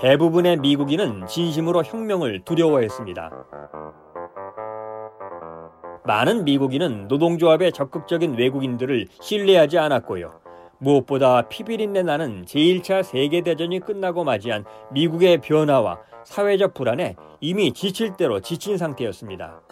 대부분의 미국인은 진심으로 혁명을 두려워했습니다. 많은 미국인은 노동조합의 적극적인 외국인들을 신뢰하지 않았고요. 무엇보다 피비린내 나는 제1차 세계대전이 끝나고 맞이한 미국의 변화와 사회적 불안에 이미 지칠 대로 지친 상태였습니다.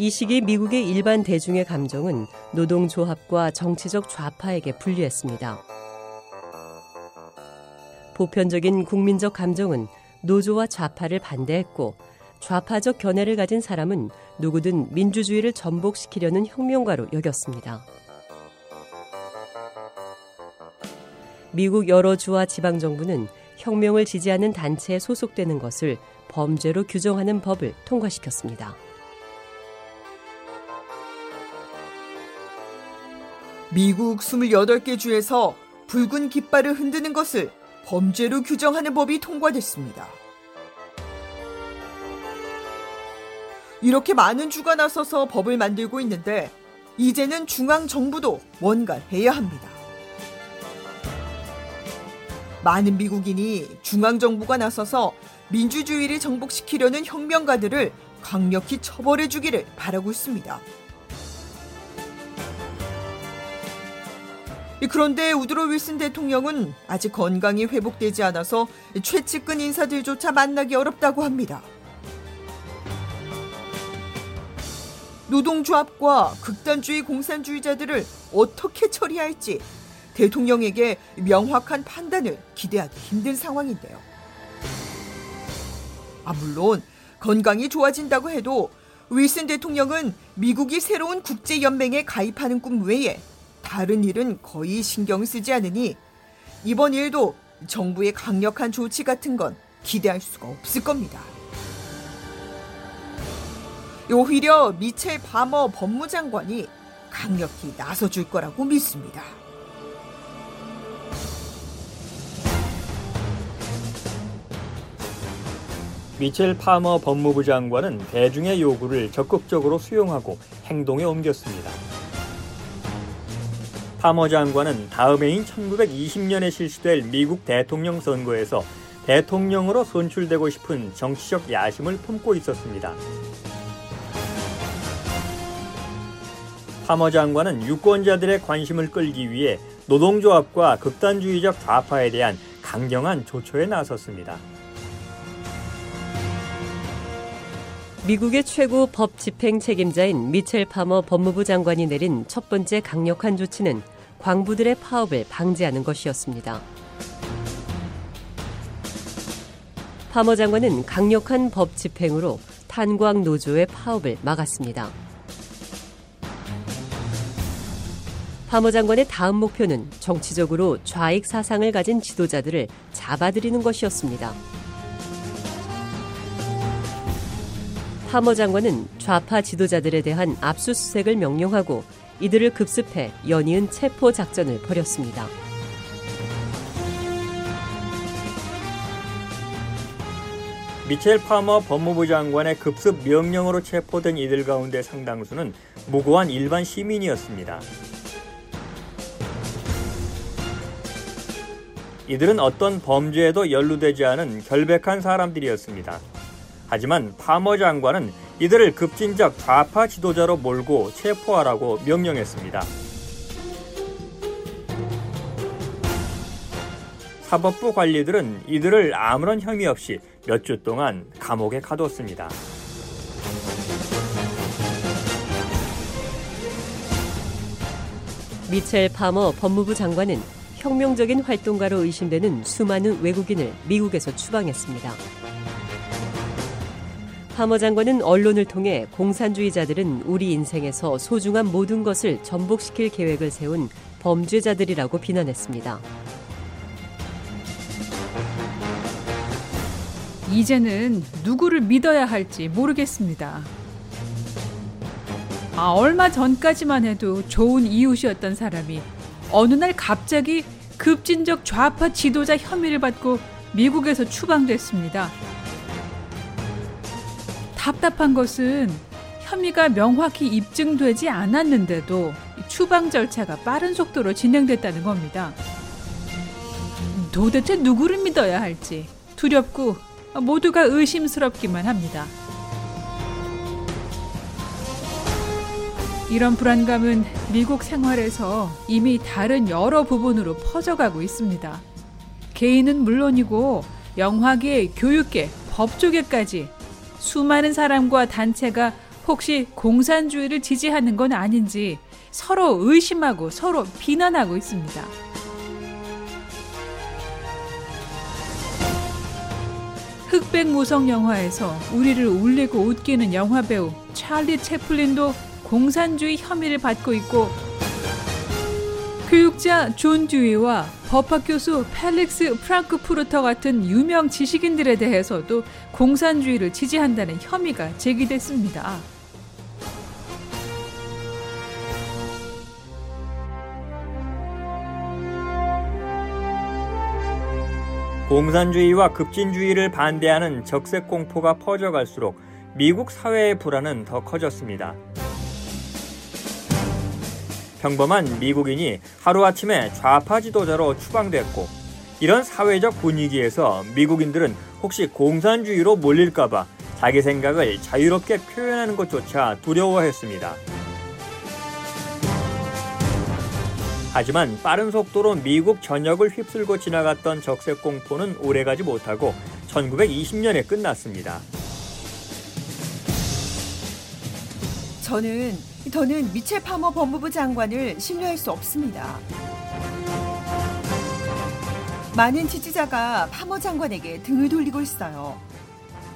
이 시기 미국의 일반 대중의 감정은 노동조합과 정치적 좌파에게 분리했습니다. 보편적인 국민적 감정은 노조와 좌파를 반대했고 좌파적 견해를 가진 사람은 누구든 민주주의를 전복시키려는 혁명가로 여겼습니다. 미국 여러 주와 지방정부는 혁명을 지지하는 단체에 소속되는 것을 범죄로 규정하는 법을 통과시켰습니다. 미국 28개 주에서 붉은 깃발을 흔드는 것을 범죄로 규정하는 법이 통과됐습니다. 이렇게 많은 주가 나서서 법을 만들고 있는데 이제는 중앙 정부도 뭔가 해야 합니다. 많은 미국인이 중앙 정부가 나서서 민주주의를 정복시키려는 혁명가들을 강력히 처벌해 주기를 바라고 있습니다. 그런데 우드로 윌슨 대통령은 아직 건강이 회복되지 않아서 최측근 인사들조차 만나기 어렵다고 합니다. 노동조합과 극단주의 공산주의자들을 어떻게 처리할지 대통령에게 명확한 판단을 기대하기 힘든 상황인데요. 아, 물론 건강이 좋아진다고 해도 윌슨 대통령은 미국이 새로운 국제연맹에 가입하는 꿈 외에 다른 일은 거의 신경 쓰지 않으니 이번 일도 정부의 강력한 조치 같은 건 기대할 수가 없을 겁니다. 오히려 미첼 바머 법무장관이 강력히 나서줄 거라고 믿습니다. 미첼 파머 법무부 장관은 대중의 요구를 적극적으로 수용하고 행동에 옮겼습니다. 파머 장관은 다음 해인 1920년에 실시될 미국 대통령 선거에서 대통령으로 선출되고 싶은 정치적 야심을 품고 있었습니다. 파머 장관은 유권자들의 관심을 끌기 위해 노동조합과 극단주의적 좌파에 대한 강경한 조처에 나섰습니다. 미국의 최고 법 집행 책임자인 미첼 파머 법무부 장관이 내린 첫 번째 강력한 조치는 광부들의 파업을 방지하는 것이었습니다. 파머 장관은 강력한 법 집행으로 탄광 노조의 파업을 막았습니다. 파머 장관의 다음 목표는 정치적으로 좌익 사상을 가진 지도자들을 잡아들이는 것이었습니다. 파머 장관은 좌파 지도자들에 대한 압수수색을 명령하고 이들을 급습해 연이은 체포 작전을 벌였습니다. 미첼 파머 법무부 장관의 급습 명령으로 체포된 이들 가운데 상당수는 무고한 일반 시민이었습니다. 이들은 어떤 범죄에도 연루되지 않은 결백한 사람들이었습니다. 하지만 파머 장관은 이들을 급진적 좌파 지도자로 몰고 체포하라고 명령했습니다. 사법부 관리들은 이들을 아무런 혐의 없이 몇 주 동안 감옥에 가뒀습니다. 미첼 파머 법무부 장관은 혁명적인 활동가로 의심되는 수많은 외국인을 미국에서 추방했습니다. 파머 장관은 언론을 통해 공산주의자들은 우리 인생에서 소중한 모든 것을 전복시킬 계획을 세운 범죄자들이라고 비난했습니다. 이제는 누구를 믿어야 할지 모르겠습니다. 아, 얼마 전까지만 해도 좋은 이웃이었던 사람이 어느 날 갑자기 급진적 좌파 지도자 혐의를 받고 미국에서 추방됐습니다. 답답한 것은 혐의가 명확히 입증되지 않았는데도 추방 절차가 빠른 속도로 진행됐다는 겁니다. 도대체 누구를 믿어야 할지 두렵고 모두가 의심스럽기만 합니다. 이런 불안감은 미국 생활에서 이미 다른 여러 부분으로 퍼져가고 있습니다. 개인은 물론이고 영화계, 교육계, 법조계까지 수많은 사람과 단체가 혹시 공산주의를 지지하는 건 아닌지 서로 의심하고 서로 비난하고 있습니다. 흑백 무성 영화에서 우리를 울리고 웃기는 영화배우 찰리 채플린도 공산주의 혐의를 받고 있고 교육자 존 듀이와 법학 교수 펠릭스 프랑크푸르터 같은 유명 지식인들에 대해서도 공산주의를 지지한다는 혐의가 제기됐습니다. 공산주의와 급진주의를 반대하는 적색 공포가 퍼져갈수록 미국 사회의 불안은 더 커졌습니다. 평범한 미국인이 하루아침에 좌파 지도자로 추방됐고 이런 사회적 분위기에서 미국인들은 혹시 공산주의로 몰릴까봐 자기 생각을 자유롭게 표현하는 것조차 두려워했습니다. 하지만 빠른 속도로 미국 전역을 휩쓸고 지나갔던 적색 공포는 오래가지 못하고 1920년에 끝났습니다. 저는 더는 미첼 파머 법무부 장관을 신뢰할 수 없습니다. 많은 지지자가 파머 장관에게 등을 돌리고 있어요.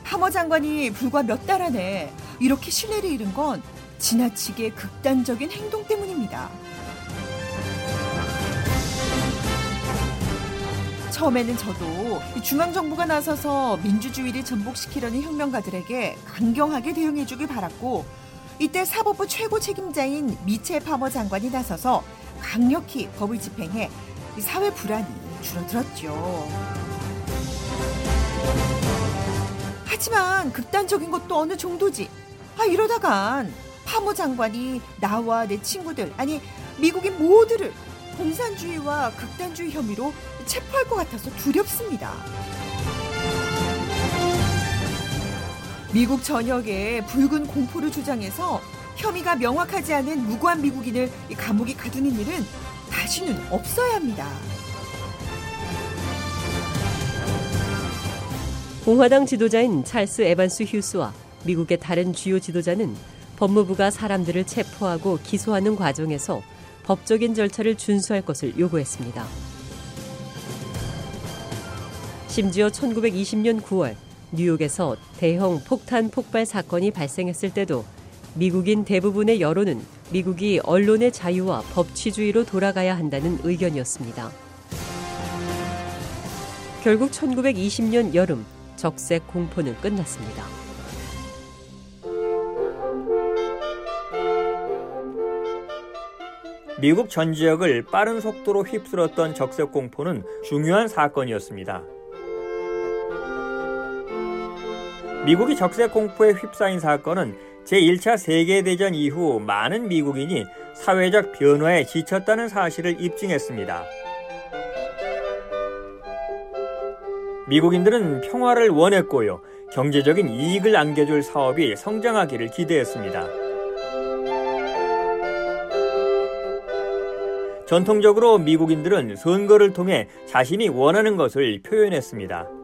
파머 장관이 불과 몇 달 안에 이렇게 신뢰를 잃은 건 지나치게 극단적인 행동 때문입니다. 처음에는 저도 중앙정부가 나서서 민주주의를 전복시키려는 혁명가들에게 강경하게 대응해주길 바랐고 이때 사법부 최고 책임자인 미첼 파머 장관이 나서서 강력히 법을 집행해 사회 불안이 줄어들었죠. 하지만 극단적인 것도 어느 정도지. 아 이러다간 파머 장관이 나와 내 친구들 아니 미국인 모두를 공산주의와 극단주의 혐의로 체포할 것 같아서 두렵습니다. 미국 전역에 붉은 공포를 주장해서 혐의가 명확하지 않은 무고한 미국인을 감옥에 가두는 일은 다시는 없어야 합니다. 공화당 지도자인 찰스 에반스 휴스와 미국의 다른 주요 지도자는 법무부가 사람들을 체포하고 기소하는 과정에서 법적인 절차를 준수할 것을 요구했습니다. 심지어 1920년 9월 뉴욕에서 대형 폭탄 폭발 사건이 발생했을 때도 미국인 대부분의 여론은 미국이 언론의 자유와 법치주의로 돌아가야 한다는 의견이었습니다. 결국 1920년 여름 적색 공포는 끝났습니다. 미국 전 지역을 빠른 속도로 휩쓸었던 적색 공포는 중요한 사건이었습니다. 미국이 적색 공포에 휩싸인 사건은 제1차 세계대전 이후 많은 미국인이 사회적 변화에 지쳤다는 사실을 입증했습니다. 미국인들은 평화를 원했고요. 경제적인 이익을 안겨줄 사업이 성장하기를 기대했습니다. 전통적으로 미국인들은 선거를 통해 자신이 원하는 것을 표현했습니다.